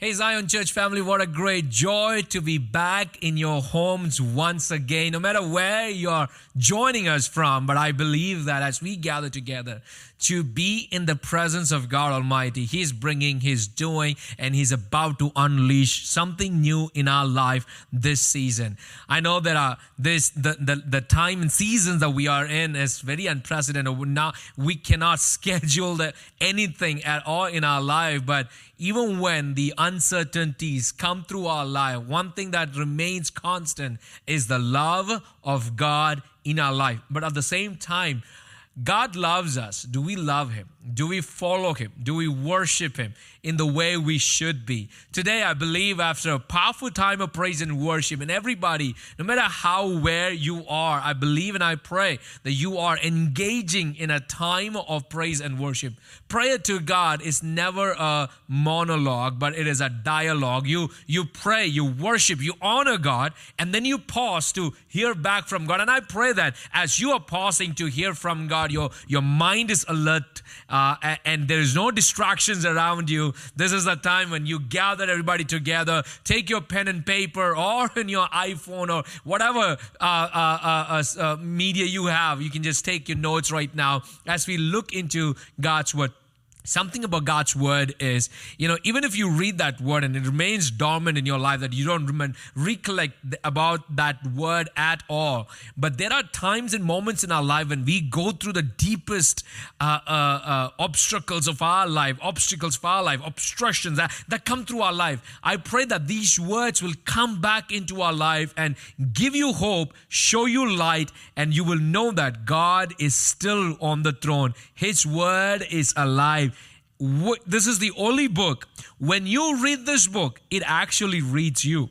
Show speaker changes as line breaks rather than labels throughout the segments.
Hey, Zion Church family, what a great joy to be back in your homes once again, no matter where you're joining us from. But I believe that as we gather together to be in the presence of God Almighty, He's bringing His doing and He's about to unleash something new in our life this season. I know that uh, this the, the, the time and seasons that we are in is very unprecedented. Now we cannot schedule the, anything at all in our life, but even when the uncertainties come through our life, one thing that remains constant is the love of God in our life. But at the same time, God loves us. Do we love Him? Do we follow Him? Do we worship Him in the way we should be? Today, I believe after a powerful time of praise and worship, and everybody, no matter how, where you are, I believe and I pray that you are engaging in a time of praise and worship. Prayer to God is never a monologue, but it is a dialogue. You, you pray, you worship, you honor God, and then you pause to hear back from God. And I pray that as you are pausing to hear from God, your, your mind is alert uh, and there is no distractions around you, this is the time when you gather everybody together, take your pen and paper or in your iPhone or whatever uh, uh, uh, uh media you have. You can just take your notes right now as we look into God's Word. Something about God's word is, you know, even if you read that word and it remains dormant in your life that you don't remember, recollect about that word at all. But there are times and moments in our life when we go through the deepest uh, uh, uh, obstacles of our life, obstacles for our life, obstructions that, that come through our life. I pray that these words will come back into our life and give you hope, show you light, and you will know that God is still on the throne. His word is alive this is the only book. When you read this book, it actually reads you.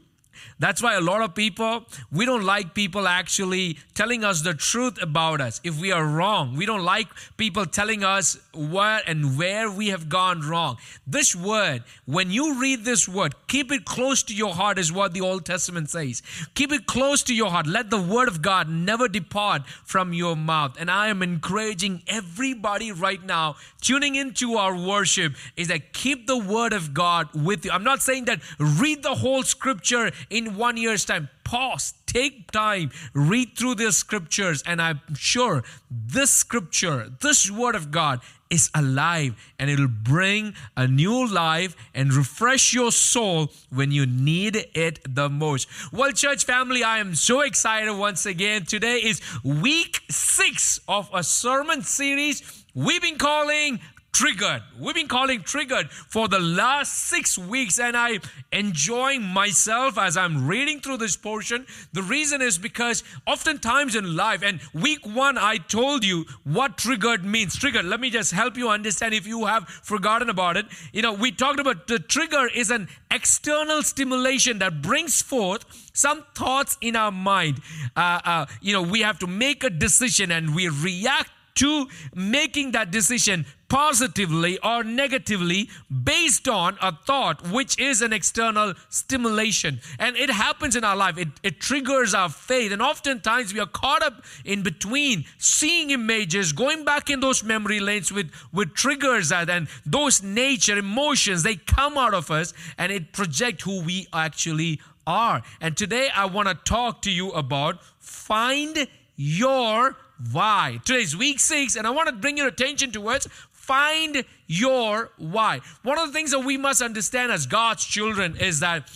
That's why a lot of people, we don't like people actually telling us the truth about us. If we are wrong, we don't like people telling us what and where we have gone wrong. This word, when you read this word, keep it close to your heart, is what the Old Testament says. Keep it close to your heart. Let the word of God never depart from your mouth. And I am encouraging everybody right now tuning into our worship is that keep the word of God with you. I'm not saying that read the whole scripture in one year's time. Pause, take time, read through the scriptures, and I'm sure this scripture, this word of God, is alive and it'll bring a new life and refresh your soul when you need it the most. Well, church family, I am so excited once again. Today is week six of a sermon series we've been calling triggered. We've been calling triggered for the last six weeks, and I'm enjoying myself as I'm reading through this portion. The reason is because oftentimes in life, and week one, I told you what triggered means. Triggered, let me just help you understand if you have forgotten about it. You know, we talked about the trigger is an external stimulation that brings forth some thoughts in our mind. Uh, uh, you know, we have to make a decision and we react to making that decision positively or negatively based on a thought, which is an external stimulation. And it happens in our life, it, it triggers our faith. And oftentimes we are caught up in between seeing images, going back in those memory lanes with, with triggers that, and those nature emotions, they come out of us and it project who we actually are. And today I want to talk to you about find your why. Today's week six, and I want to bring your attention towards find your why. One of the things that we must understand as God's children is that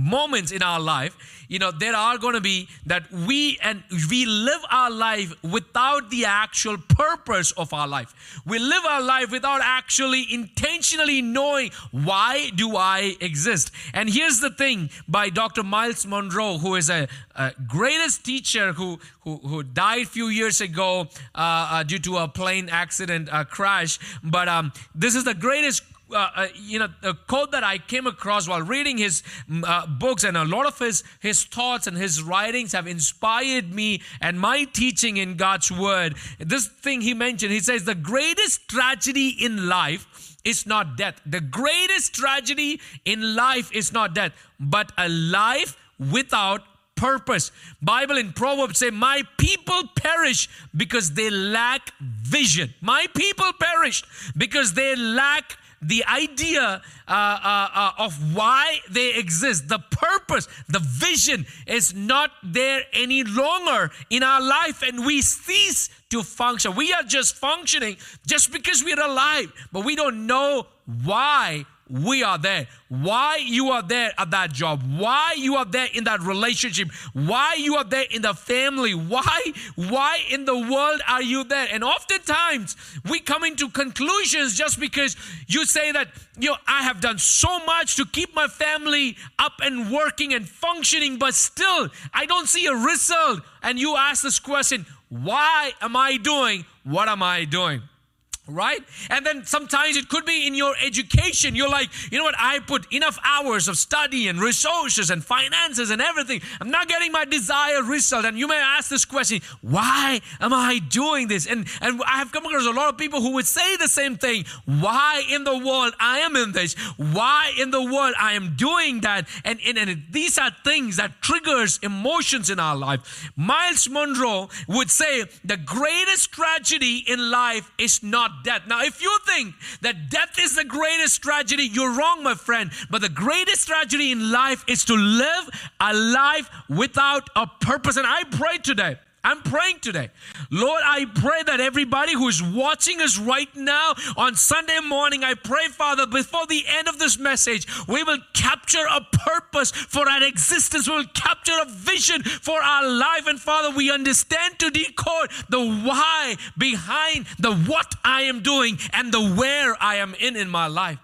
moments in our life you know there are going to be that we and we live our life without the actual purpose of our life. We live our life without actually intentionally knowing why do i exist. And here's the thing by dr Myles Munroe, who is a, a greatest teacher who, who who died a few years ago uh, uh, due to a plane accident uh, crash. But um, this is the greatest uh, uh, you know, a quote that I came across while reading his mm, uh, books, and a lot of his his thoughts and his writings have inspired me and my teaching in God's word. This thing he mentioned, he says, the greatest tragedy in life is not death. The greatest tragedy in life is not death, but a life without purpose. Bible in Proverbs say, "My people perish because they lack vision. My people perish because they lack the idea uh, uh, uh, of why they exist, the purpose, the vision is not there any longer in our life, and we cease to function. We are just functioning just because we're alive, but we don't know why we are there. Why you are there at that job. Why you are there in that relationship. Why you are there in the family. Why, why in the world are you there? And oftentimes we come into conclusions just because you say that, you know, I have done so much to keep my family up and working and functioning, but still I don't see a result. And you ask this question, why am I doing what am I doing? Right? And then sometimes it could be in your education. You're like, you know what? I put enough hours of study and resources and finances and everything. I'm not getting my desired result. And you may ask this question, why am I doing this? And, and I have come across a lot of people who would say the same thing. Why in the world I am in this? Why in the world I am doing that? And, and, and these are things that triggers emotions in our life. Myles Munroe would say the greatest tragedy in life is not death. Now, if you think that death is the greatest tragedy, you're wrong, my friend. But the greatest tragedy in life is to live a life without a purpose. And I pray today I'm praying today. Lord, I pray that everybody who's watching us right now on Sunday morning, I pray, Father, before the end of this message, we will capture a purpose for our existence. We will capture a vision for our life. And Father, we understand to decode the why behind the what I am doing and the where I am in in my life.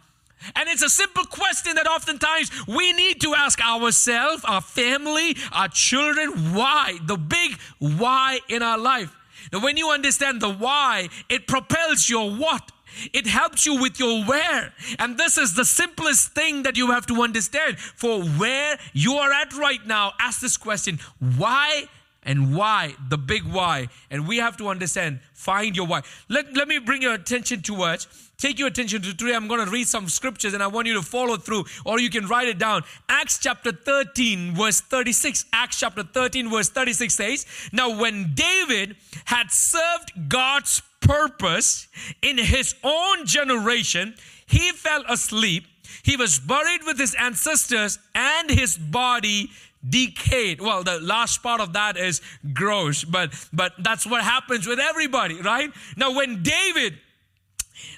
And it's a simple question that oftentimes we need to ask ourselves, our family, our children, why? The big why in our life. Now, when you understand the why, it propels your what. It helps you with your where. And this is the simplest thing that you have to understand. For where you are at right now, ask this question why and why, the big why. And we have to understand, find your why. Let, let me bring your attention towards take your attention to today. I'm going to read some scriptures and I want you to follow through, or you can write it down. Acts chapter 13, verse 36. Acts chapter 13, verse 36 says, Now, when David had served God's purpose in his own generation, he fell asleep. He was buried with his ancestors, and his body decayed well the last part of that is gross but but that's what happens with everybody right now when david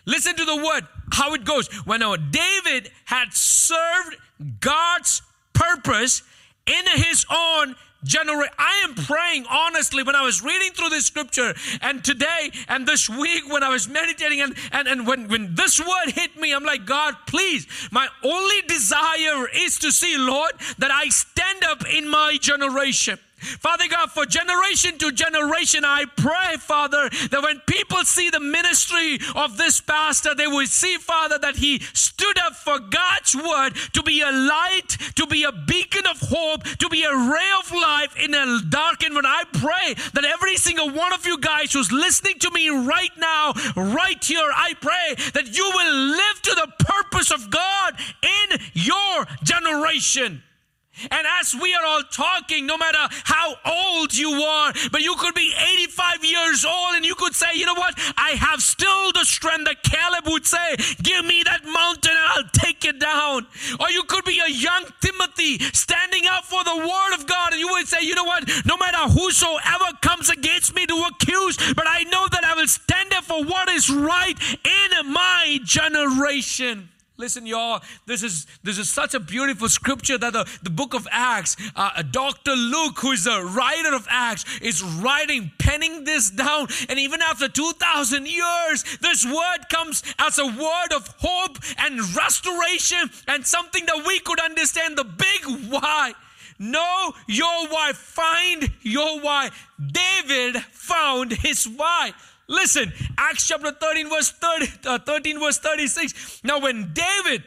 Listen to the word, how it goes. When David had served God's purpose in his own generation. I am praying honestly when I was reading through this scripture and today and this week when I was meditating and, and, and when, when this word hit me, I'm like, God, please, my only desire is to see, Lord, that I stand up in my generation. Father God, for generation to generation, I pray, Father, that when people see the ministry of this pastor, they will see, Father, that he stood up for God's word to be a light, to be a beacon of hope, to be a ray of life in a dark environment. I pray that every single one of you guys who's listening to me right now, right here, I pray that you will live to the purpose of God in your generation. And as we are all talking, no matter how old you are, but you could be 85 years old and you could say, you know what? I have still the strength that Caleb would say, give me that mountain and I'll take it down. Or you could be a young Timothy standing up for the word of God and you would say, you know what? No matter whosoever comes against me to accuse, but I know that I will stand up for what is right in my generation. Listen, y'all, this is this is such a beautiful scripture that the, the book of Acts, uh, Dr. Luke, who is the writer of Acts, is writing, penning this down. And even after 2,000 years, this word comes as a word of hope and restoration and something that we could understand the big why. Know your why. Find your why. David found his why. Listen, Acts chapter 13, verse 30, uh, 13, verse 36. Now, when David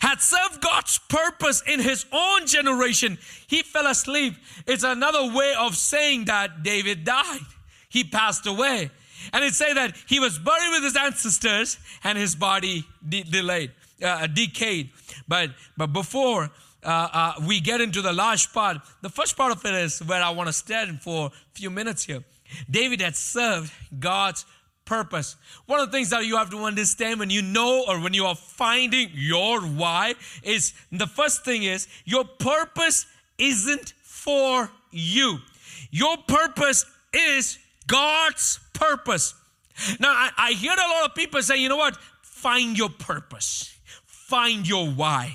had served God's purpose in his own generation, he fell asleep. It's another way of saying that David died. He passed away. And it say that he was buried with his ancestors and his body de- delayed, uh, decayed. But, but before uh, uh, we get into the last part, the first part of it is where I want to stand for a few minutes here. David had served God's purpose. One of the things that you have to understand when you know or when you are finding your why is the first thing is your purpose isn't for you. Your purpose is God's purpose. Now, I, I hear a lot of people say, you know what? Find your purpose, find your why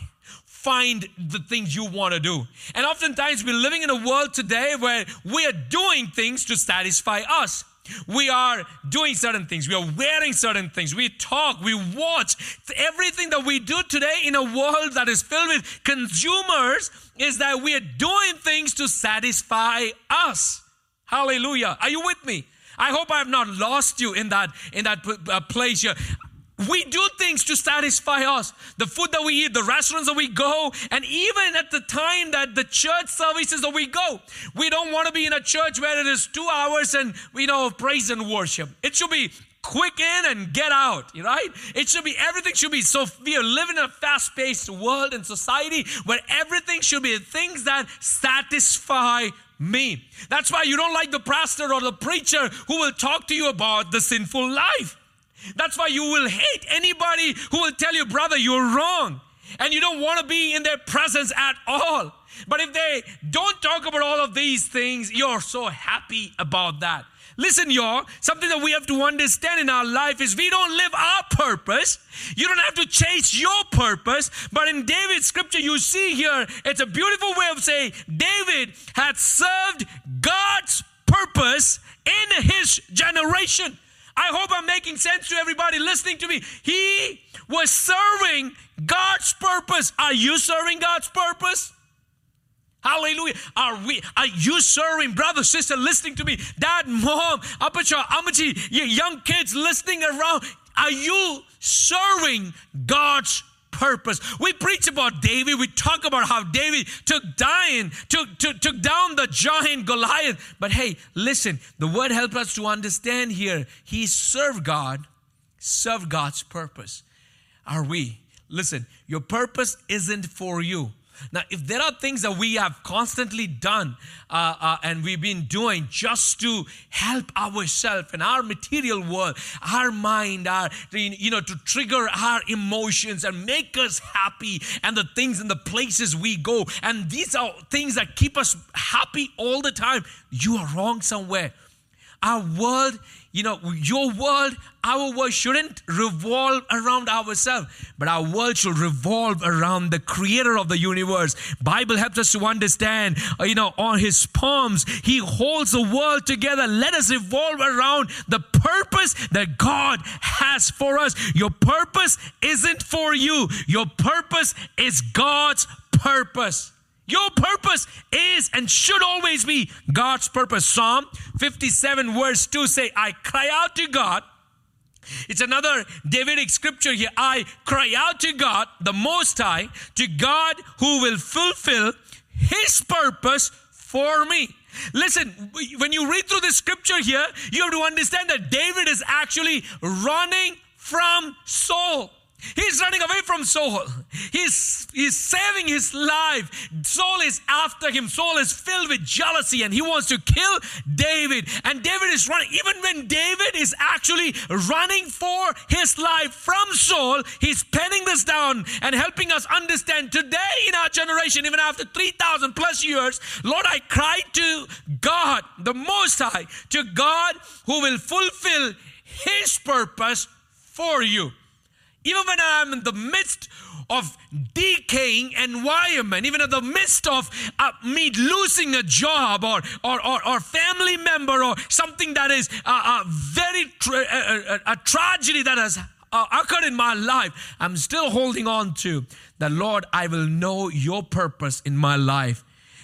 find the things you want to do. And oftentimes we're living in a world today where we are doing things to satisfy us. We are doing certain things. We are wearing certain things. We talk, we watch. Everything that we do today in a world that is filled with consumers is that we are doing things to satisfy us. Hallelujah. Are you with me? I hope I have not lost you in that in that uh, place here. We do things to satisfy us. The food that we eat, the restaurants that we go, and even at the time that the church services that we go, we don't want to be in a church where it is two hours and we know praise and worship. It should be quick in and get out, right? It should be everything should be so we are living in a fast-paced world and society where everything should be things that satisfy me. That's why you don't like the pastor or the preacher who will talk to you about the sinful life. That's why you will hate anybody who will tell you, brother, you're wrong. And you don't want to be in their presence at all. But if they don't talk about all of these things, you're so happy about that. Listen, y'all, something that we have to understand in our life is we don't live our purpose. You don't have to chase your purpose. But in David's scripture, you see here, it's a beautiful way of saying David had served God's purpose in his generation. I hope I'm making sense to everybody listening to me. He was serving God's purpose. Are you serving God's purpose? Hallelujah. Are we are you serving brother, sister, listening to me? Dad, mom, apacha, amachi, young kids listening around. Are you serving God's purpose. We preach about David. We talk about how David took down, took, took, took down the giant Goliath. But hey, listen, the word helps us to understand here. He served God, served God's purpose. Are we? Listen, your purpose isn't for you. Now, if there are things that we have constantly done uh, uh, and we've been doing just to help ourselves and our material world, our mind, our you know, to trigger our emotions and make us happy, and the things and the places we go, and these are things that keep us happy all the time, you are wrong somewhere. Our world you know, your world, our world shouldn't revolve around ourselves, but our world should revolve around the creator of the universe. Bible helps us to understand, uh, you know, on his palms, he holds the world together. Let us revolve around the purpose that God has for us. Your purpose isn't for you. Your purpose is God's purpose. Your purpose is and should always be God's purpose. Psalm 57 verse 2 say, I cry out to God. It's another Davidic scripture here. I cry out to God, the Most High, to God who will fulfill His purpose for me. Listen, when you read through the scripture here, you have to understand that David is actually running from Saul. He's running away from Saul. He's, he's saving his life. Saul is after him. Saul is filled with jealousy and he wants to kill David. And David is running. Even when David is actually running for his life from Saul, he's penning this down and helping us understand today in our generation, even after 3,000 plus years, Lord, I cry to God, the Most High, to God who will fulfill his purpose for you. Even when I'm in the midst of decaying environment, even in the midst of uh, me losing a job or, or, or, or, family member or something that is uh, uh, very tra- uh, uh, a tragedy that has uh, occurred in my life, I'm still holding on to the Lord, I will know your purpose in my life.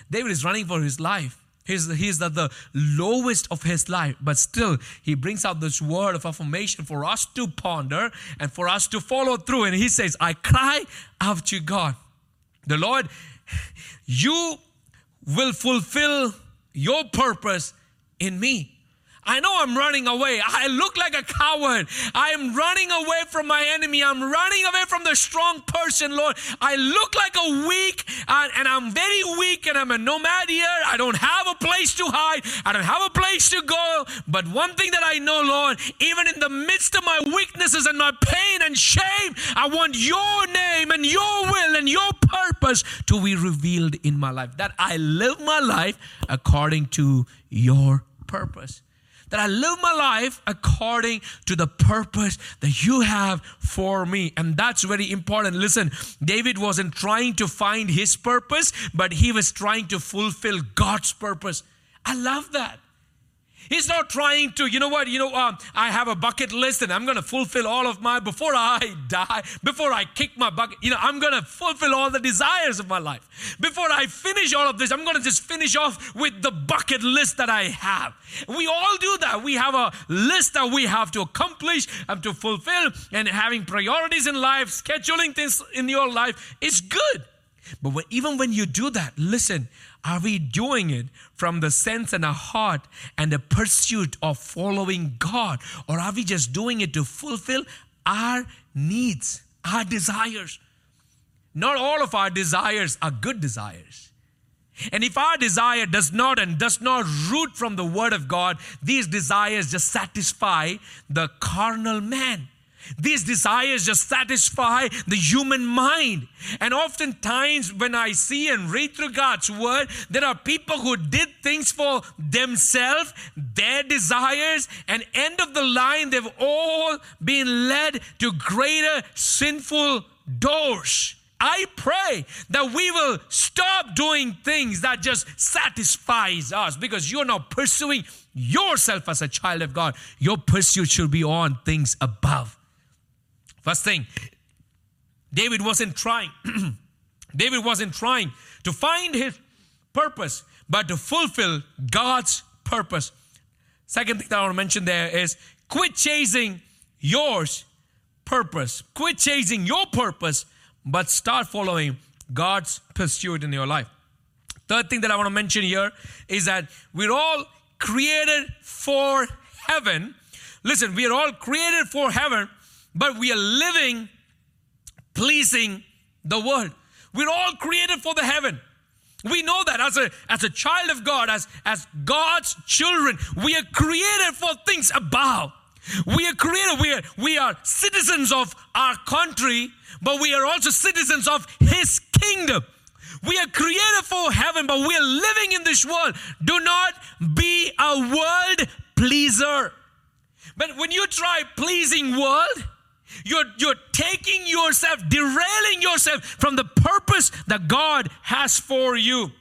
David is running for his life. He's, he's at the lowest of his life, but still, he brings out this word of affirmation for us to ponder and for us to follow through. And he says, I cry out to God. The Lord, you will fulfill your purpose in me. I know I'm running away. I look like a coward. I am running away from my enemy. I'm running away from the strong person, Lord. I look like a weak, and, and I'm very weak, and I'm a nomad here. I don't have a place to hide. I don't have a place to go. But one thing that I know, Lord, even in the midst of my weaknesses and my pain and shame, I want your name and your will and your purpose to be revealed in my life. That I live my life according to your purpose. That I live my life according to the purpose that you have for me. And that's very important. Listen, David wasn't trying to find his purpose, but he was trying to fulfill God's purpose. I love that. He's not trying to, you know what, you know, um, I have a bucket list and I'm going to fulfill all of my, before I die, before I kick my bucket, you know, I'm going to fulfill all the desires of my life. Before I finish all of this, I'm going to just finish off with the bucket list that I have. We all do that. We have a list that we have to accomplish, and to fulfill, and having priorities in life, scheduling things in your life is good. But when, even when you do that, listen, are we doing it from the sense and a heart and a pursuit of following God? Or are we just doing it to fulfill our needs, our desires? Not all of our desires are good desires. And if our desire does not and does not root from the Word of God, these desires just satisfy the carnal man. These desires just satisfy the human mind. And oftentimes, when I see and read through God's word, there are people who did things for themselves, their desires, and end of the line, they've all been led to greater sinful doors. I pray that we will stop doing things that just satisfies us because you're not pursuing yourself as a child of God. Your pursuit should be on things above. First thing, David wasn't trying. David wasn't trying to find his purpose, but to fulfill God's purpose. Second thing that I want to mention there is quit chasing yours purpose. Quit chasing your purpose, but start following God's pursuit in your life. Third thing that I want to mention here is that we're all created for heaven. Listen, we are all created for heaven, but we are living pleasing the world. We're all created for the heaven. We know that as a, as a child of God, as, as God's children, we are created for things above. We are created, we are, we are citizens of our country, but we are also citizens of His kingdom. We are created for heaven, but we are living in this world. Do not be a world pleaser. But when you try pleasing world, you're, you're taking yourself, derailing yourself from the purpose that God has for you.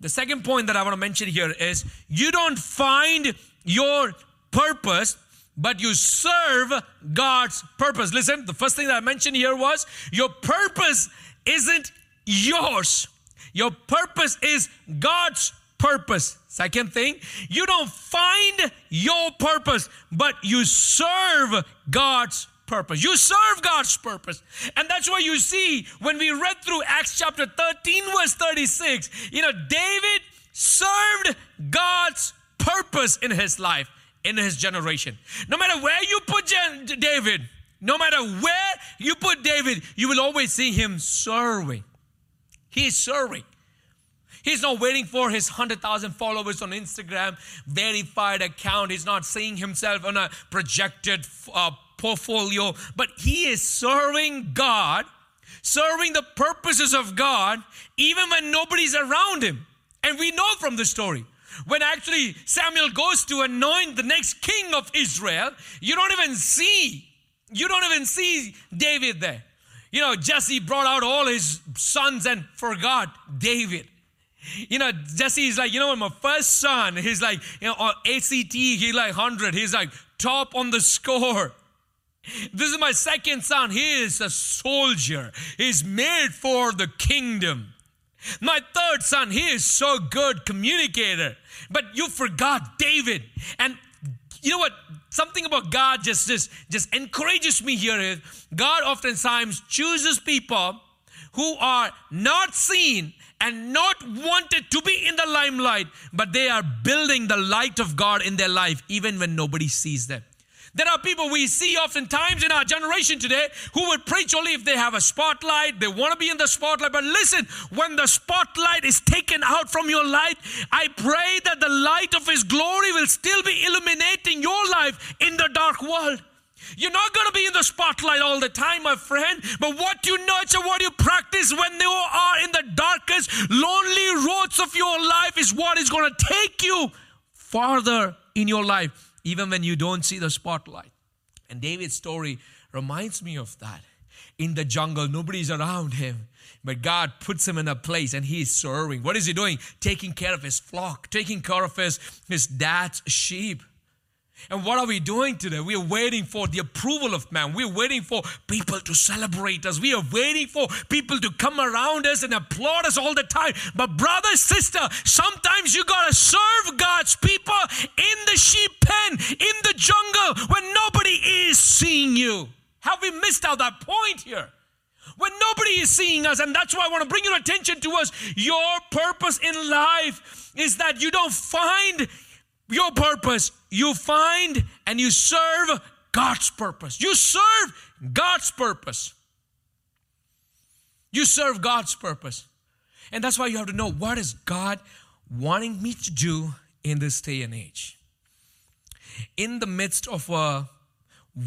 The second point that I want to mention here is you don't find your purpose, but you serve God's purpose. Listen, the first thing that I mentioned here was your purpose isn't yours, your purpose is God's purpose. Second thing, you don't find your purpose, but you serve God's purpose. You serve God's purpose. And that's why you see when we read through Acts chapter 13, verse 36, you know, David served God's purpose in his life, in his generation. No matter where you put David, no matter where you put David, you will always see him serving. He is serving. He's not waiting for his 100,000 followers on Instagram, verified account. He's not seeing himself on a projected uh, portfolio, but he is serving God, serving the purposes of God, even when nobody's around him. And we know from the story. When actually Samuel goes to anoint the next king of Israel, you don't even see, you don't even see David there. You know, Jesse brought out all his sons and forgot David. You know, Jesse is like, you know, my first son, he's like, you know, on ACT, he's like 100. He's like top on the score. This is my second son. He is a soldier. He's made for the kingdom. My third son, he is so good communicator. But you forgot David. And you know what? Something about God just, just, just encourages me here is God oftentimes chooses people who are not seen and not wanted to be in the limelight, but they are building the light of God in their life even when nobody sees them. There are people we see oftentimes in our generation today who would preach only if they have a spotlight, they want to be in the spotlight. But listen, when the spotlight is taken out from your life, I pray that the light of His glory will still be illuminating your life in the dark world. You're not going to be in the spotlight all the time, my friend. But what you nurture, what you practice when you are in the darkest, lonely roads of your life is what is going to take you farther in your life even when you don't see the spotlight. And David's story reminds me of that. In the jungle, nobody's around him, but God puts him in a place and he's serving. What is he doing? Taking care of his flock, taking care of his, his dad's sheep. And what are we doing today? We are waiting for the approval of man. We are waiting for people to celebrate us. We are waiting for people to come around us and applaud us all the time. But, brother, sister, sometimes you got to serve God's people in the sheep pen, in the jungle, when nobody is seeing you. Have we missed out that point here? When nobody is seeing us, and that's why I want to bring your attention to us. Your purpose in life is that you don't find your purpose, you find and you serve God's purpose. You serve God's purpose. You serve God's purpose. And that's why you have to know what is God wanting me to do in this day and age. In the midst of a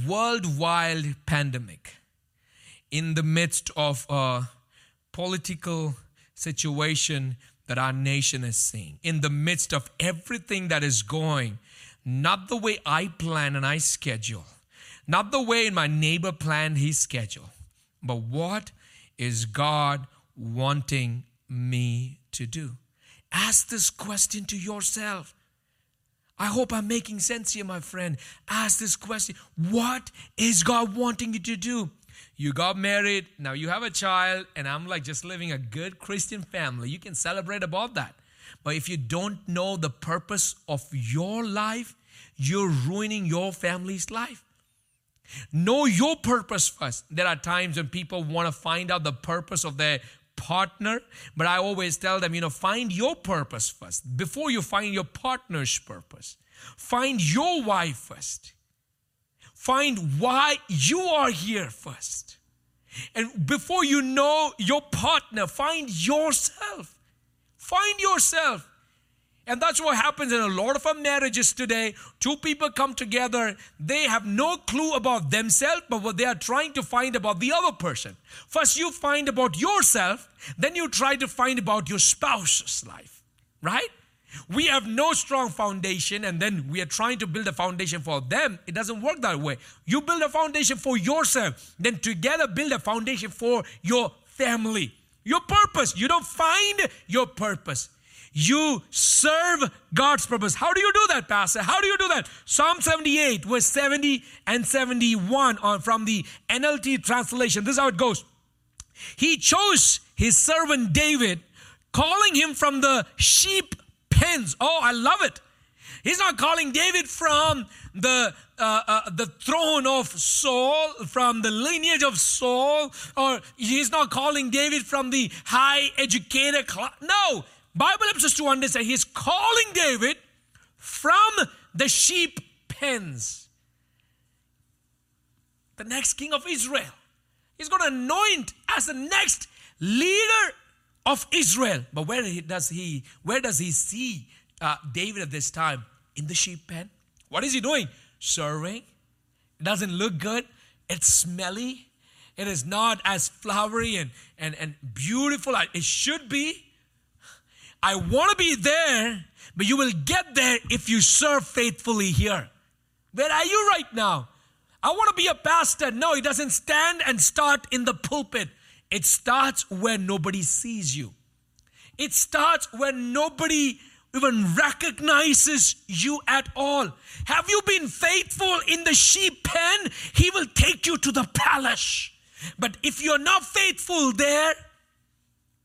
worldwide pandemic, in the midst of a political situation that our nation is seeing in the midst of everything that is going, not the way I plan and I schedule, not the way my neighbor planned his schedule, but what is God wanting me to do? Ask this question to yourself. I hope I'm making sense here, my friend. Ask this question What is God wanting you to do? You got married, now you have a child, and I'm like just living a good Christian family. You can celebrate about that. But if you don't know the purpose of your life, you're ruining your family's life. Know your purpose first. There are times when people want to find out the purpose of their partner, but I always tell them, you know, find your purpose first before you find your partner's purpose. Find your wife first. Find why you are here first. And before you know your partner, find yourself. Find yourself. And that's what happens in a lot of our marriages today. Two people come together, they have no clue about themselves, but what they are trying to find about the other person. First, you find about yourself, then you try to find about your spouse's life, right? We have no strong foundation and then we are trying to build a foundation for them, it doesn't work that way. You build a foundation for yourself, then together build a foundation for your family. Your purpose. You don't find your purpose. You serve God's purpose. How do you do that, Pastor? How do you do that? Psalm 78, verse 70 and 71 on, from the NLT translation. This is how it goes. He chose his servant David, calling him from the sheep pens. Oh, I love it. He's not calling David from the uh, uh, the throne of Saul, from the lineage of Saul, or he's not calling David from the high educated class. No, Bible helps us to understand. He's calling David from the sheep pens. The next king of Israel. He's going to anoint as the next leader of Israel. But where does he where does he see uh, David at this time? In the sheep pen. What is he doing? Serving. It doesn't look good. It's smelly. It is not as flowery and, and, and beautiful as it should be. I want to be there, but you will get there if you serve faithfully here. Where are you right now? I want to be a pastor. No, he doesn't stand and start in the pulpit. It starts where nobody sees you. It starts when nobody even recognizes you at all. Have you been faithful in the sheep pen? He will take you to the palace. But if you're not faithful there,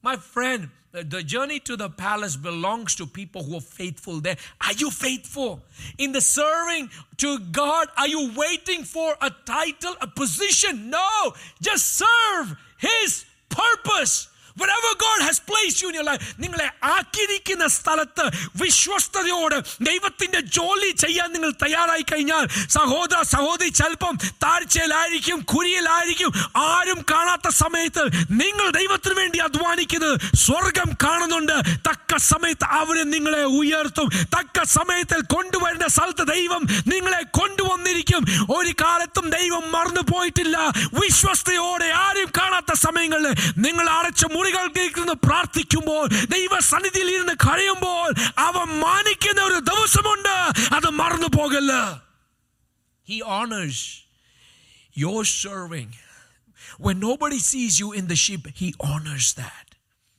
my friend, the journey to the palace belongs to people who are faithful there. Are you faithful? In the serving to God, are you waiting for a title, a position? No, just serve His purpose. നിങ്ങളെ ആക്കിയിരിക്കുന്ന സ്ഥലത്ത് വിശ്വസ്തയോട് ദൈവത്തിന്റെ ജോലി ചെയ്യാൻ നിങ്ങൾ തയ്യാറായി കഴിഞ്ഞാൽ സഹോദര സഹോദരി ചിലപ്പം താഴ്ചയിലായിരിക്കും കുരിയിലായിരിക്കും ആരും കാണാത്ത സമയത്ത് നിങ്ങൾ ദൈവത്തിന് വേണ്ടി അധ്വാനിക്കുന്നത് സ്വർഗം കാണുന്നുണ്ട്. തക്ക സമയത്ത് അവരെ നിങ്ങളെ ഉയർത്തും. തക്ക സമയത്തിൽ കൊണ്ടുവരേണ്ട സ്ഥലത്ത് ദൈവം നിങ്ങളെ കൊണ്ടുവന്നിരിക്കും. ഒരു കാലത്തും ദൈവം മറന്നു പോയിട്ടില്ല വിശ്വസ്തയോടെ ആരും കാണാത്ത സമയങ്ങളിൽ നിങ്ങൾ അടച്ച മുറികൾക്കിരുന്ന് പ്രാർത്ഥിക്കുമ്പോൾ ദൈവ സന്നിധിയിൽ ഇരുന്ന് കഴിയുമ്പോൾ അവ മാനിക്കുന്ന ഒരു ദിവസമുണ്ട് അത് മറന്നു പോകല്ല He honors your serving. When nobody sees you in the sheep, He honors that.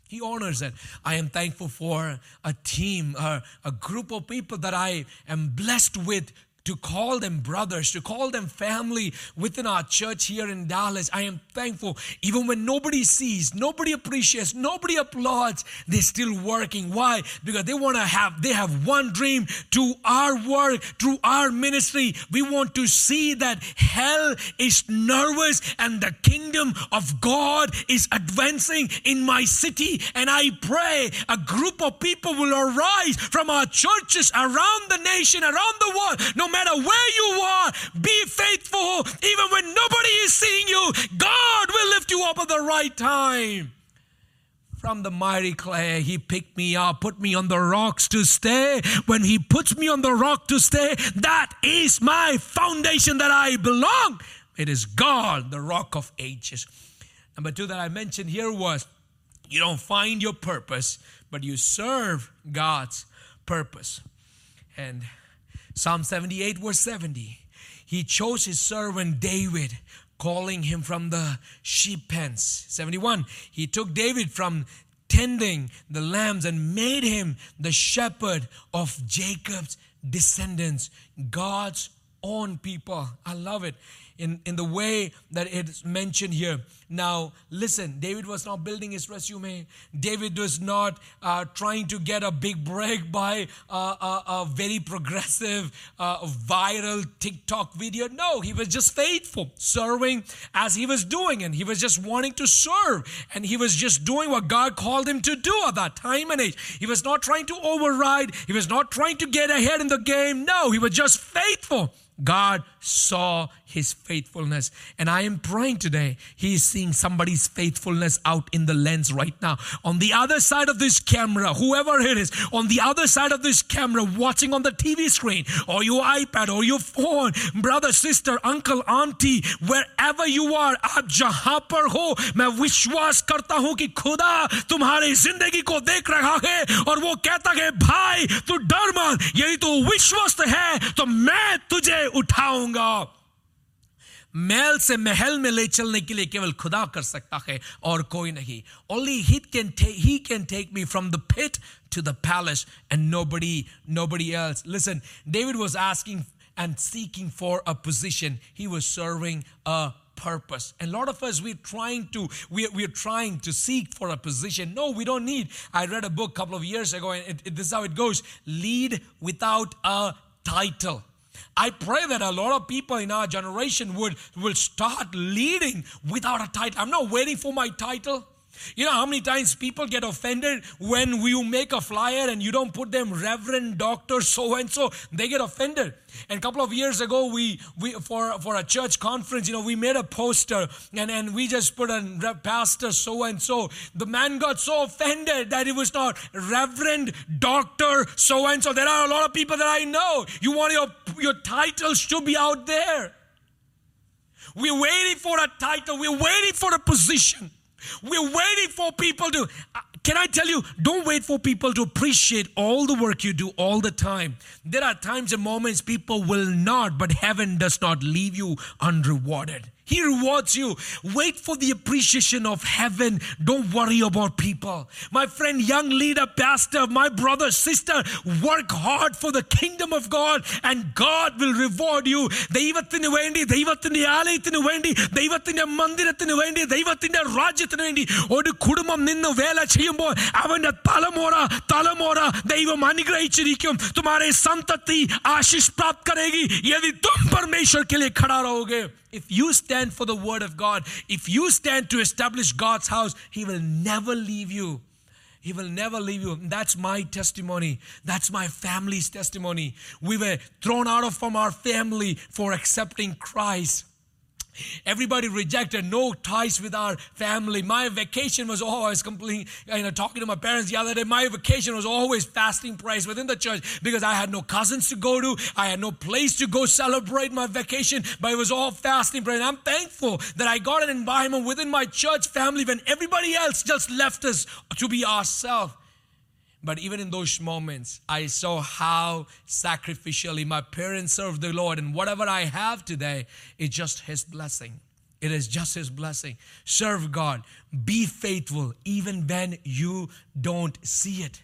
He honors that. I am thankful for a team, a, a group of people that I am blessed with to call them brothers, to call them family within our church here in Dallas. I am thankful. Even when nobody sees, nobody appreciates, nobody applauds, they're still working. Why? Because they want to have, they have one dream to our work, through our ministry. We want to see that hell is nervous and the kingdom of God is advancing in my city. And I pray a group of people will arise from our churches around the nation, around the world, no matter where you are, be faithful. Even when nobody is seeing you, God will lift you up at the right time. From the mighty clay, he picked me up, put me on the rocks to stay. When he puts me on the rock to stay, that is my foundation that I belong. It is God, the rock of ages. Number two that I mentioned here was you don't find your purpose, but you serve God's purpose. And Psalm 78, verse 70. He chose his servant David, calling him from the sheep pens. 71. He took David from tending the lambs and made him the shepherd of Jacob's descendants, God's own people. I love it in, in the way that it's mentioned here. Now, listen, David was not building his resume. David was not uh, trying to get a big break by uh, a, a, very progressive, uh, viral TikTok video. No, he was just faithful, serving as he was doing, and he was just wanting to serve, and he was just doing what God called him to do at that time and age. He was not trying to override, he was not trying to get ahead in the game. No, he was just faithful. God saw his faithfulness. And I am praying today, he is seeing somebody's faithfulness out in the lens right now. On the other side of this camera, whoever it is, on the other side of this camera, watching on the TV screen, or your iPad, or your phone, brother, sister, uncle, auntie, wherever you are, आप जहां पर हो मैं विश्वास करता हूं कि खुदा तुम्हारी जिंदगी को देख रहा है और वो कहता है भाई तू डर मत यदि तू विश्वस्त है तो मैं तुझे उठाऊंगा महल से महल में ले चलने के लिए केवल खुदा कर सकता है और कोई नहीं only he can take he can take me from the pit to the palace and nobody nobody else listen david was asking and seeking for a position he was serving a purpose and a lot of us we're trying to we're, we're trying to seek for a position no we don't need i read a book a couple of years ago and it, it, this is how it goes lead without a title I pray that a lot of people in our generation would will start leading without a title. I'm not waiting for my title. You know how many times people get offended when you make a flyer and you don't put them Reverend Doctor so and so, they get offended. And a couple of years ago, we, we for for a church conference, you know, we made a poster and, and we just put a pastor so and so. The man got so offended that it was not Reverend Doctor so and so. There are a lot of people that I know. You want your your titles to be out there. We're waiting for a title. We're waiting for a position. We're waiting for people to. Uh, can I tell you, don't wait for people to appreciate all the work you do all the time. There are times and moments people will not, but heaven does not leave you unrewarded. He rewards you. Wait for the appreciation of heaven. Don't worry about people. My friend, young leader, pastor, my brother, sister, work hard for the kingdom of God and God will reward you. ദൈവത്തിന് വേണ്ടി ദൈവത്തിന്റെ ആലയത്തിന് വേണ്ടി ദൈവത്തിന്റെ മന്ദിരത്തിന് വേണ്ടി ദൈവത്തിന്റെ രാജ്യത്തിന് വേണ്ടി ഒരു കുടുംബം നിന്ന് വേല ചെയ്യുമ്പോൾ അവന്റെ തലമുറ തലമുറ ദൈവം അനുഗ്രഹിച്ചിരിക്കും തുമാരെ സന്തതി ആശിഷ് പ്രാപ്ത് കരേഗി യദി തും പരമേശ്വർ കെ ലിയേ ഖടാ രഹോഗേ if you stand for the word of God, if you stand to establish God's house, He will never leave you. He will never leave you. That's my testimony. That's my family's testimony. We were thrown out of from our family for accepting Christ. Everybody rejected, no ties with our family. My vacation was always completely, you know, talking to my parents the other day, my vacation was always fasting praise within the church because I had no cousins to go to. I had no place to go celebrate my vacation, but it was all fasting praise. I'm thankful that I got an environment within my church family when everybody else just left us to be ourselves. But even in those moments, I saw how sacrificially my parents served the Lord. And whatever I have today is just His blessing. It is just His blessing. Serve God. Be faithful even when you don't see it.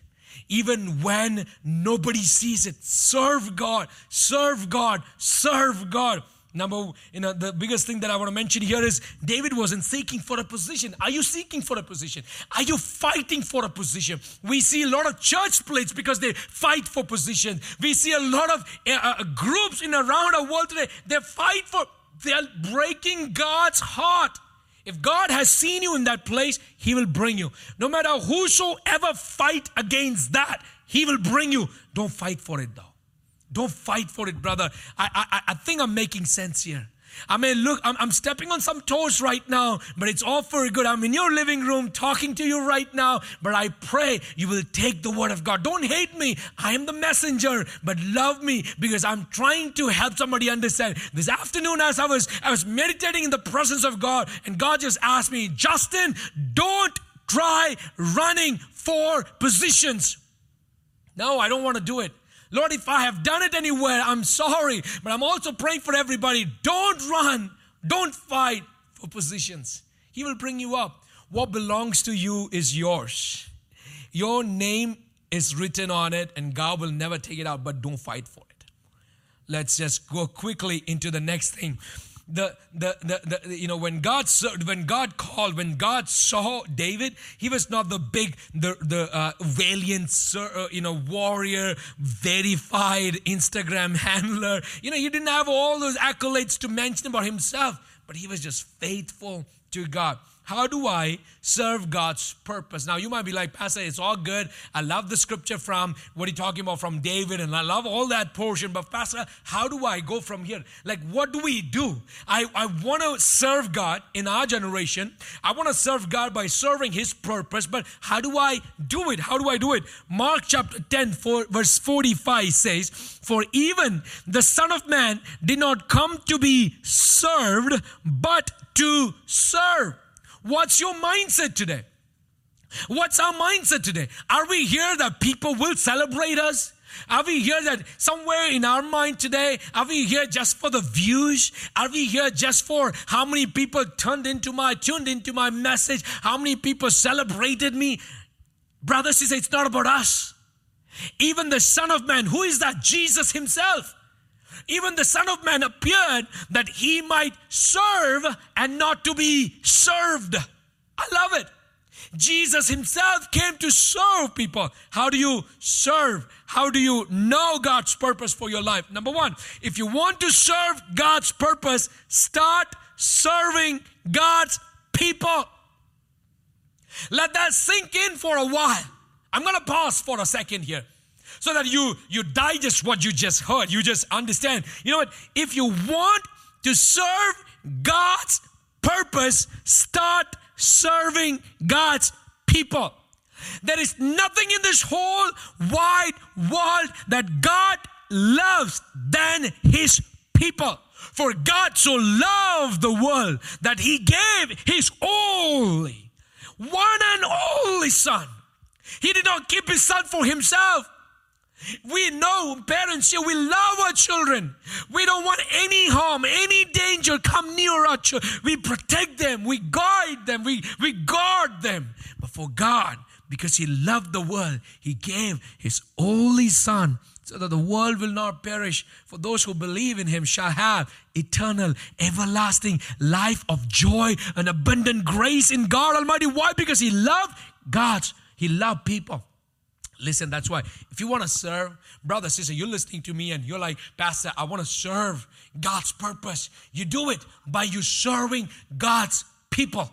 Even when nobody sees it. Serve God. Serve God. Serve God. Number, you know, the biggest thing that I want to mention here is David wasn't seeking for a position. Are you seeking for a position? Are you fighting for a position? We see a lot of church splits because they fight for position. We see a lot of uh, uh, groups in around our world today. They fight for. They are breaking God's heart. If God has seen you in that place, He will bring you. No matter whosoever fight against that, He will bring you. Don't fight for it though. Don't fight for it, brother. I, I, I think I'm making sense here. I mean, look, I'm, I'm stepping on some toes right now, but it's all for good. I'm in your living room talking to you right now, but I pray you will take the word of God. Don't hate me. I am the messenger, but love me because I'm trying to help somebody understand. This afternoon, as I was, I was meditating in the presence of God, and God just asked me, Justin, don't try running for positions. No, I don't want to do it. Lord, if I have done it anywhere, I'm sorry. But I'm also praying for everybody. Don't run. Don't fight for positions. He will bring you up. What belongs to you is yours. Your name is written on it, and God will never take it out, but don't fight for it. Let's just go quickly into the next thing the, the, the, the, you know when God when God called when God saw David he was not the big the the uh, valiant uh, you know warrior verified Instagram handler. You know he didn't have all those accolades to mention about himself but he was just faithful to God how do I serve God's purpose? Now, you might be like, Pastor, it's all good. I love the scripture from what are you talking about from David, and I love all that portion. But, Pastor, how do I go from here? Like, what do we do? I, I want to serve God in our generation. I want to serve God by serving His purpose, but how do I do it? How do I do it? Mark chapter 10, verse 45 says, For even the Son of Man did not come to be served, but to serve What's your mindset today? What's our mindset today? Are we here that people will celebrate us? Are we here that somewhere in our mind today, are we here just for the views? Are we here just for how many people turned into my, tuned into my message? How many people celebrated me? Brothers, sisters, it's not about us. Even the Son of Man, who is that? Jesus Himself. Even the Son of Man appeared that he might serve and not to be served. I love it. Jesus himself came to serve people. How do you serve? How do you know God's purpose for your life? Number one, if you want to serve God's purpose, start serving God's people. Let that sink in for a while. I'm going to pause for a second here so that you you digest what you just heard. You just understand. You know what? If you want to serve god's purpose start serving god's people. There is nothing in this whole wide world that god loves than his people. For god so loved the world that he gave his only one and only son. He did not keep his son for himself we know, parents here, we love our children. We don't want any harm, any danger come near our children. We protect them, we guide them, we, we guard them. But for God, because He loved the world, He gave His only Son so that the world will not perish. For those who believe in Him shall have eternal, everlasting life of joy and abundant grace in God Almighty. Why? Because He loved God's, He loved people. Listen, that's why if you want to serve, brother, sister, you're listening to me and you're like, Pastor, I want to serve God's purpose. You do it by you serving God's people.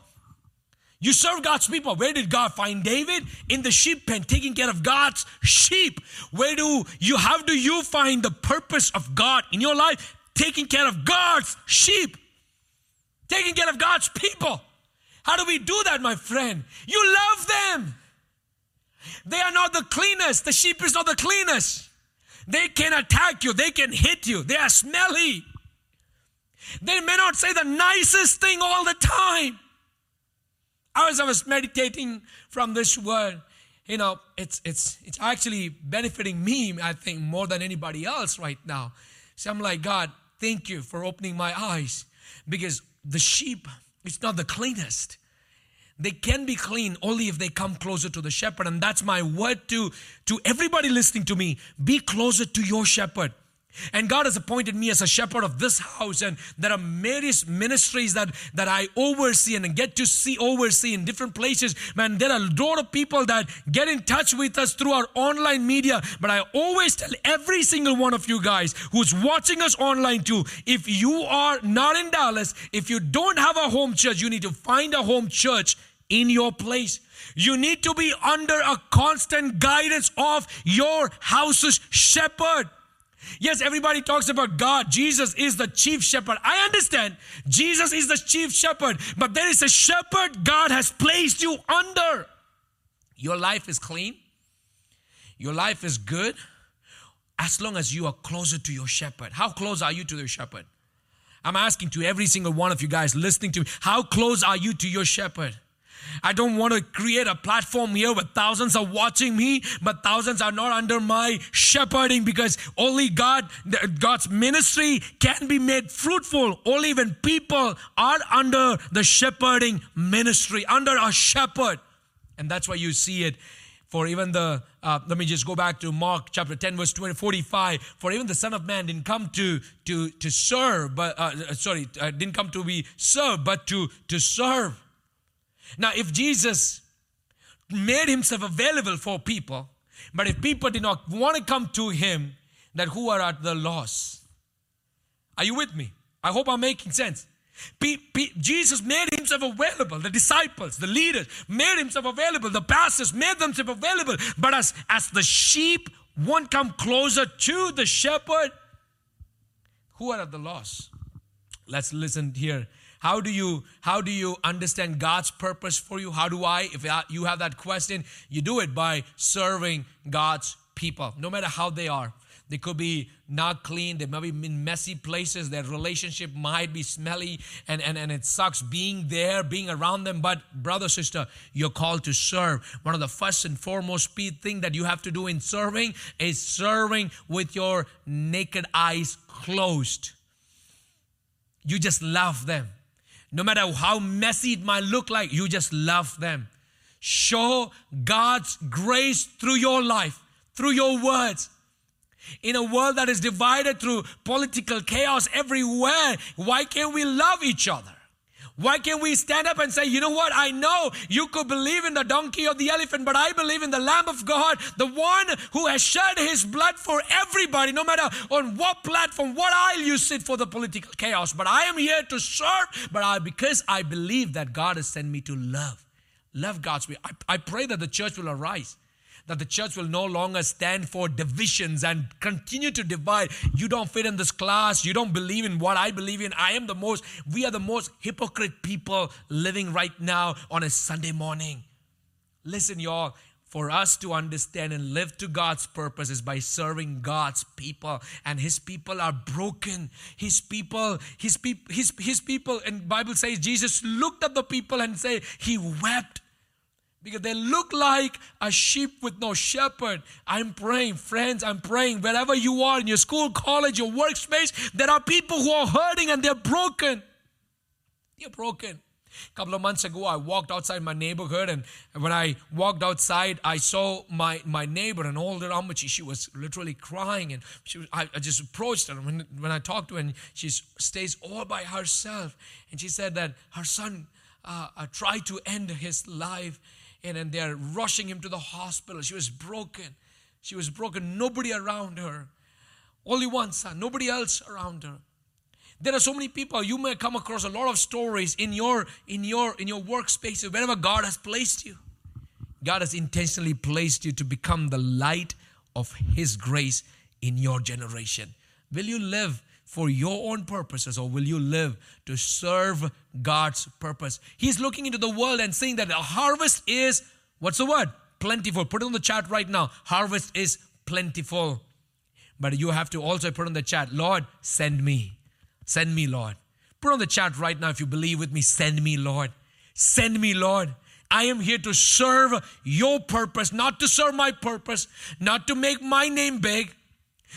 You serve God's people. Where did God find David? In the sheep pen, taking care of God's sheep. Where do you, how do you find the purpose of God in your life? Taking care of God's sheep. Taking care of God's people. How do we do that, my friend? You love them. They are not the cleanest. The sheep is not the cleanest. They can attack you. They can hit you. They are smelly. They may not say the nicest thing all the time. As I was meditating from this word, you know, it's it's it's actually benefiting me, I think, more than anybody else right now. So I'm like, God, thank you for opening my eyes. Because the sheep, it's not the cleanest. They can be clean only if they come closer to the shepherd. And that's my word to, to everybody listening to me. Be closer to your shepherd. And God has appointed me as a shepherd of this house, and there are various ministries that, that I oversee and get to see oversee in different places. Man, there are a lot of people that get in touch with us through our online media. But I always tell every single one of you guys who's watching us online too, if you are not in Dallas, if you don't have a home church, you need to find a home church in your place. You need to be under a constant guidance of your house's shepherd. Yes, everybody talks about God. Jesus is the chief shepherd. I understand. Jesus is the chief shepherd, but there is a shepherd God has placed you under. Your life is clean. Your life is good as long as you are closer to your shepherd. How close are you to your shepherd? I'm asking to every single one of you guys listening to me, how close are you to your shepherd? I don't want to create a platform here where thousands are watching me, but thousands are not under my shepherding because only God, God's ministry can be made fruitful. Only when people are under the shepherding ministry, under a shepherd. And that's why you see it for even the uh, let me just go back to mark chapter 10 verse 20, 45 for even the son of man didn't come to to to serve but uh, sorry uh, didn't come to be served but to to serve now, if Jesus made himself available for people, but if people did not want to come to him, that who are at the loss? Are you with me? I hope I'm making sense. P- P- Jesus made himself available. The disciples, the leaders made himself available. The pastors made themselves available. But as, as the sheep won't come closer to the shepherd, who are at the loss? Let's listen here how do you how do you understand God's purpose for you? How do I if you have that question, you do it by serving God's people, no matter how they are. They could be not clean. They might be in messy places. Their relationship might be smelly and, and, and it sucks being there, being around them. But, brother, sister, you're called to serve. One of the first and foremost thing that you have to do in serving is serving with your naked eyes closed. You just love them. No matter how messy it might look like, you just love them. Show God's grace through your life, through your words. In a world that is divided through political chaos everywhere, why can't we love each other? Why can't we stand up and say, you know what? I know you could believe in the donkey or the elephant, but I believe in the Lamb of God, the one who has shed his blood for everybody, no matter on what platform, what aisle you sit for the political chaos. But I am here to serve, but I, because I believe that God has sent me to love. Love God's way. I, I pray that the church will arise that the church will no longer stand for divisions and continue to divide. You don't fit in this class. You don't believe in what I believe in. I am the most, we are the most hypocrite people living right now on a Sunday morning. Listen, y'all, for us to understand and live to God's purpose is by serving God's people. And his people are broken. His people, his people, his, his people, and Bible says Jesus looked at the people and said, He wept because they look like a sheep with no shepherd. I'm praying, friends, I'm praying wherever you are in your school, college, your workspace, there are people who are hurting and they're broken. They're broken. A couple of months ago, I walked outside my neighborhood, and when I walked outside, I saw my, my neighbor, an older Amachi. She was literally crying, and she was, I, I just approached her. When, when I talked to her, and she stays all by herself, and she said that her son uh, uh, tried to end his life and, and they're rushing him to the hospital. She was broken. She was broken. Nobody around her. Only one son, nobody else around her. There are so many people. You may come across a lot of stories in your in your in your workspace, wherever God has placed you. God has intentionally placed you to become the light of His grace in your generation. Will you live for your own purposes or will you live to serve God's purpose? He's looking into the world and saying that the harvest is, what's the word? Plentiful. Put it on the chat right now. Harvest is plentiful. But you have to also put on the chat, Lord, send me. Send me, Lord. Put on the chat right now if you believe with me, send me, Lord. Send me, Lord. I am here to serve your purpose, not to serve my purpose, not to make my name big.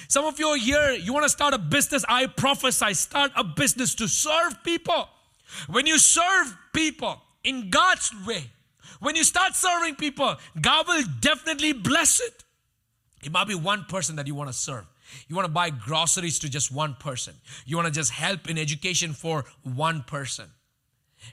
Some of you are here, you want to start a business. I prophesy, start a business to serve people. When you serve people in God's way, when you start serving people, God will definitely bless it. It might be one person that you want to serve. You want to buy groceries to just one person. You want to just help in education for one person.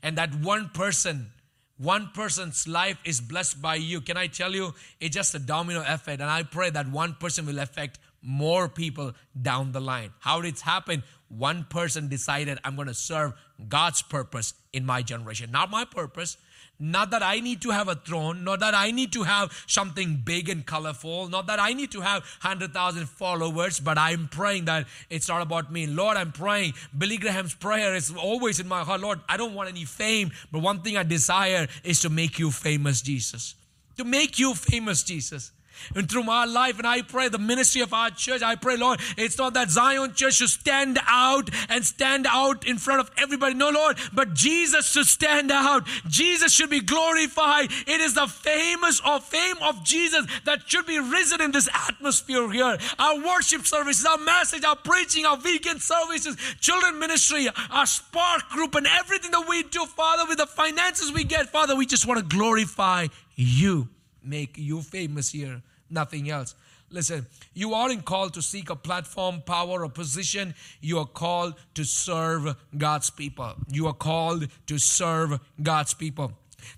And that one person, one person's life is blessed by you. Can I tell you? It's just a domino effect. And I pray that one person will affect more people down the line. How did it happen? One person decided, I'm going to serve God's purpose in my generation, not my purpose, not that I need to have a throne, not that I need to have something big and colorful, not that I need to have 100,000 followers, but I'm praying that it's not about me. Lord, I'm praying. Billy Graham's prayer is always in my heart. Lord, I don't want any fame, but one thing I desire is to make you famous, Jesus. To make you famous, Jesus and through my life. And I pray the ministry of our church, I pray, Lord, it's not that Zion Church should stand out and stand out in front of everybody. No, Lord, but Jesus should stand out. Jesus should be glorified. It is the famous or fame of Jesus that should be risen in this atmosphere here. Our worship services, our message, our preaching, our weekend services, children ministry, our spark group, and everything that we do, Father, with the finances we get, Father, we just want to glorify you make you famous here, nothing else. Listen, you aren't called to seek a platform, power, or position. You are called to serve God's people. You are called to serve God's people.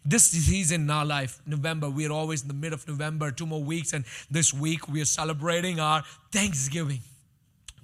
This season in our life, November, we are always in the mid of November, two more weeks, and this week we are celebrating our Thanksgiving.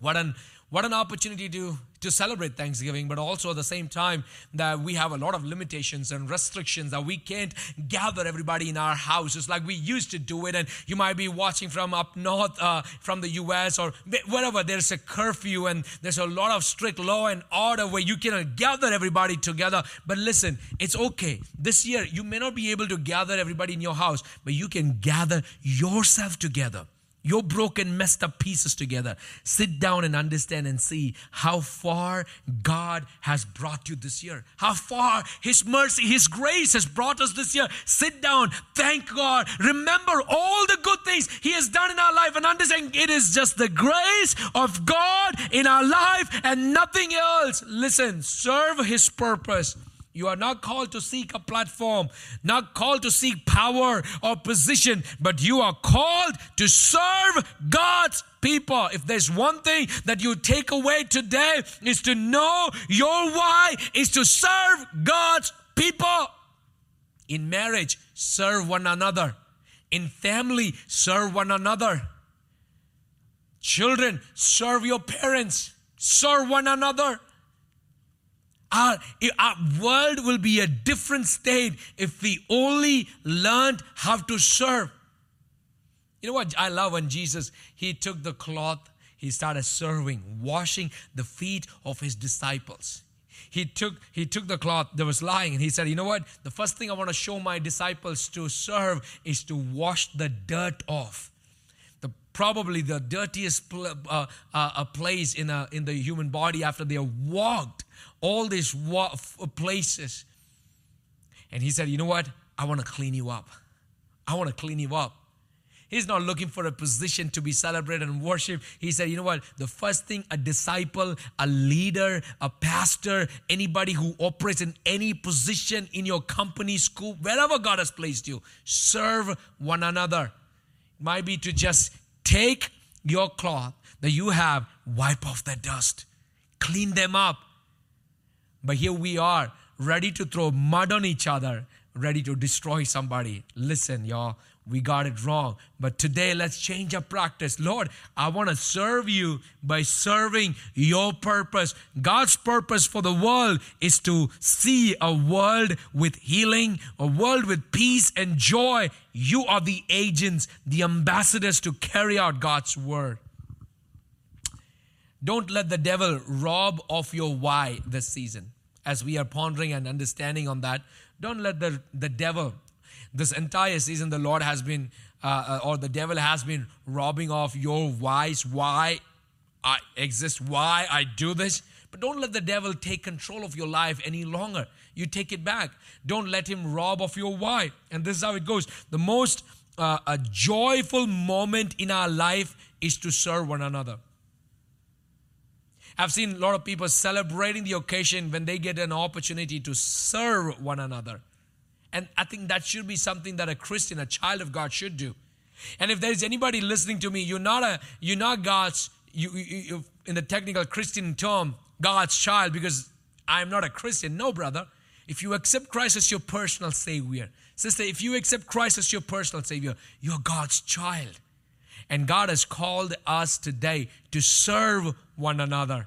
What an what an opportunity to to celebrate Thanksgiving, but also at the same time that we have a lot of limitations and restrictions that we can't gather everybody in our houses like we used to do it. And you might be watching from up north, uh, from the US or wherever there's a curfew and there's a lot of strict law and order where you cannot gather everybody together. But listen, it's okay. This year, you may not be able to gather everybody in your house, but you can gather yourself together your broken, messed up pieces together. Sit down and understand and see how far God has brought you this year. How far His mercy, His grace has brought us this year. Sit down, thank God. Remember all the good things He has done in our life and understand it is just the grace of God in our life and nothing else. Listen, serve His purpose you are not called to seek a platform, not called to seek power or position, but you are called to serve God's people. If there's one thing that you take away today is to know your why is to serve God's people. In marriage, serve one another. In family, serve one another. Children, serve your parents. Serve one another. Our, our world will be a different state if we only learned how to serve. You know what I love when Jesus he took the cloth, he started serving, washing the feet of his disciples. He took he took the cloth that was lying and he said, "You know what? The first thing I want to show my disciples to serve is to wash the dirt off." The probably the dirtiest uh, uh, place in a, in the human body after they walked all these places. And he said, You know what? I want to clean you up. I want to clean you up. He's not looking for a position to be celebrated and worshiped. He said, you know what? The first thing a disciple, a leader, a pastor, anybody who operates in any position in your company, school, wherever God has placed you, serve one another. It might be to just take your cloth that you have, wipe off the dust, clean them up, but here we are, ready to throw mud on each other, ready to destroy somebody. Listen, y'all, we got it wrong. But today, let's change our practice. Lord, I want to serve you by serving your purpose. God's purpose for the world is to see a world with healing, a world with peace and joy. You are the agents, the ambassadors to carry out God's word. Don't let the devil rob of your why this season. As we are pondering and understanding on that, don't let the, the devil this entire season, the Lord has been, uh, uh, or the devil has been robbing off your whys, why I exist, why I do this. But don't let the devil take control of your life any longer. You take it back. Don't let him rob of your why. And this is how it goes. The most uh, a joyful moment in our life is to serve one another. I've seen a lot of people celebrating the occasion when they get an opportunity to serve one another. And I think that should be something that a Christian, a child of God, should do. And if there's anybody listening to me, you're not a, you're not God's, you, you, you in the technical Christian term, God's child, because I'm not a Christian. No, brother. If you accept Christ as your personal Savior, sister, if you accept Christ as your personal Savior, you're God's child. And God has called us today to serve one another,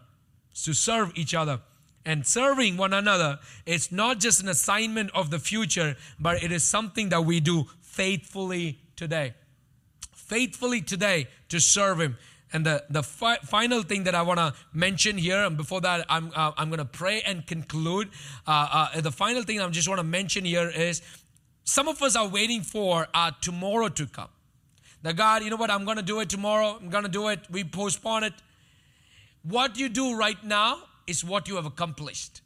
to serve each other and serving one another it's not just an assignment of the future but it is something that we do faithfully today faithfully today to serve him and the, the fi- final thing that I want to mention here, and before that, I'm, uh, I'm going to pray and conclude. Uh, uh, the final thing I just want to mention here is some of us are waiting for tomorrow to come. That God, you know what, I'm going to do it tomorrow. I'm going to do it. We postpone it. What you do right now is what you have accomplished.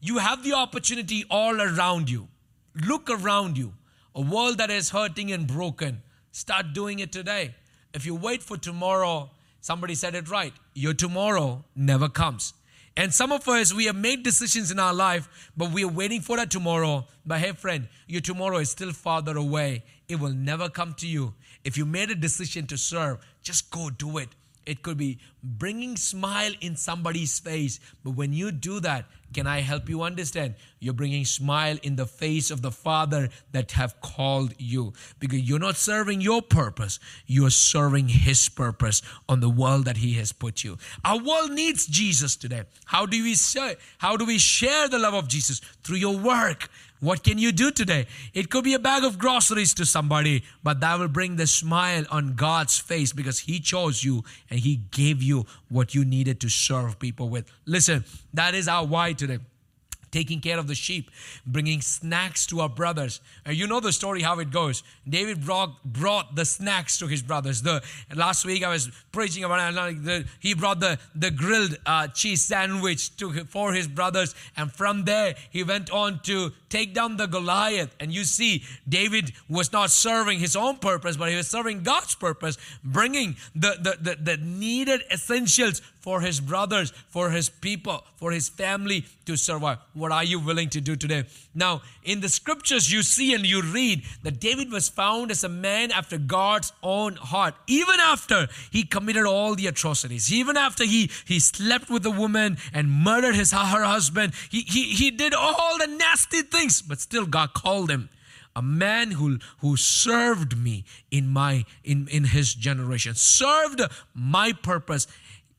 You have the opportunity all around you. Look around you. A world that is hurting and broken. Start doing it today. If you wait for tomorrow, somebody said it right. Your tomorrow never comes. And some of us, we have made decisions in our life, but we are waiting for that tomorrow. But hey, friend, your tomorrow is still farther away. It will never come to you. If you made a decision to serve, just go do it. It could be bringing smile in somebody's face. But when you do that, can I help you understand? You're bringing smile in the face of the Father that have called you because you're not serving your purpose. You're serving His purpose on the world that He has put you. Our world needs Jesus today. How do we share? How do we share the love of Jesus through your work? What can you do today? It could be a bag of groceries to somebody, but that will bring the smile on God's face because He chose you and He gave you what you needed to serve people with. Listen, that is our why today taking care of the sheep, bringing snacks to our brothers. And you know the story how it goes. David brought, brought the snacks to his brothers. The last week I was preaching about the, he brought the the grilled uh, cheese sandwich to for his brothers, and from there he went on to take down the Goliath. And you see, David was not serving his own purpose, but he was serving God's purpose, bringing the the, the, the needed essentials for his brothers, for his people, for his family to survive. What are you willing to do today? Now, in the scriptures, you see and you read that David was found as a man after God's own heart, even after he committed all the atrocities, even after he, he slept with a woman and murdered his, her husband. He, he, he did all the nasty things, but still God called him a man who who served me in my in in his generation served my purpose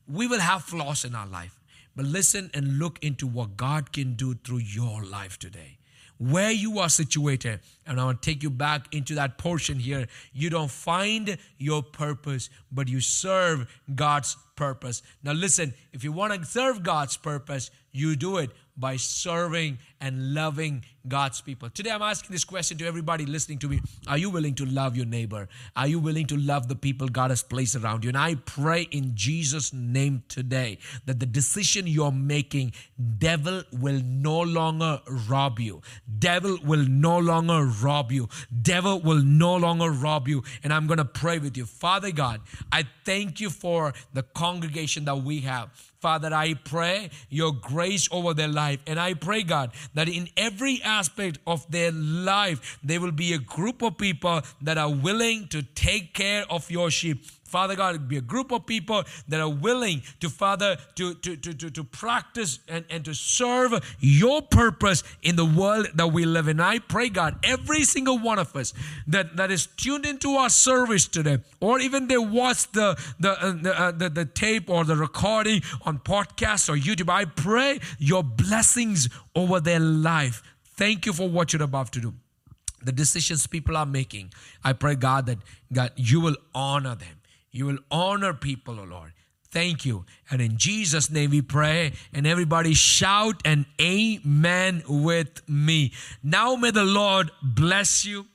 we will have flaws in our life, but listen and look into what God can do through your life today. Where you are situated, and I want to take you back into that portion here. You don't find your purpose, but you serve God's purpose. Now, listen, if you want to serve God's purpose, you do it by serving and loving God's people. Today, I'm asking this question to everybody listening to me Are you willing to love your neighbor? Are you willing to love the people God has placed around you? And I pray in Jesus' name today that the decision you're making, devil will no longer rob you. Devil will no longer rob you. Devil will no longer rob you. And I'm going to pray with you. Father God, I thank you for the congregation that we have. Father, I pray your grace over their life. And I pray, God, that in every aspect of their life, there will be a group of people that are willing to take care of your sheep Father God, be a group of people that are willing to, Father, to, to, to, to, to practice and, and to serve your purpose in the world that we live in. I pray, God, every single one of us that, that is tuned into our service today, or even they watch the, the, uh, the, uh, the, the tape or the recording on podcast or YouTube, I pray your blessings over their life. Thank you for what you're about to do the decisions people are making. I pray, God, that God, you will honor them. You will honor people, O oh Lord. Thank you. And in Jesus' name we pray. And everybody shout an amen with me. Now may the Lord bless you.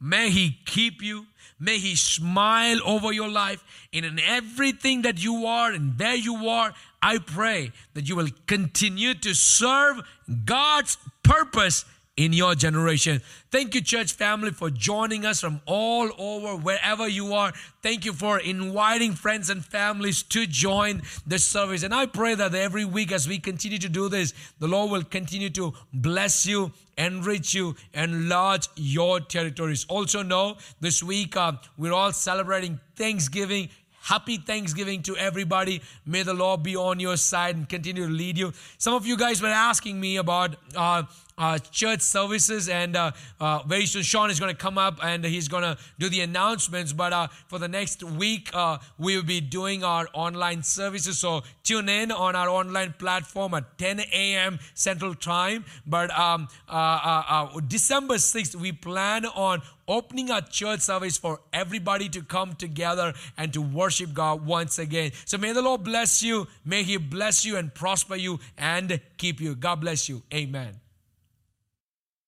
May He keep you. May He smile over your life. And in everything that you are and where you are, I pray that you will continue to serve God's purpose in your generation. Thank you, church family, for joining us from all over, wherever you are. Thank you for inviting friends and families to join this service. And I pray that every week, as we continue to do this, the Lord will continue to bless you, enrich you, enlarge your territories. Also, know this week uh, we're all celebrating Thanksgiving Happy Thanksgiving to everybody. May the Lord be on your side and continue to lead you. Some of you guys were asking me about uh, uh, church services, and uh, uh, very soon Sean is going to come up and he's going to do the announcements. But uh, for the next week, uh, we will be doing our online services. So tune in on our online platform at 10 a.m. Central Time. But um, uh, December 6th, we plan on opening our church service for everybody to come together and to worship God once again. So may the Lord bless you. May He bless you and prosper you and keep you. God bless you. Amen.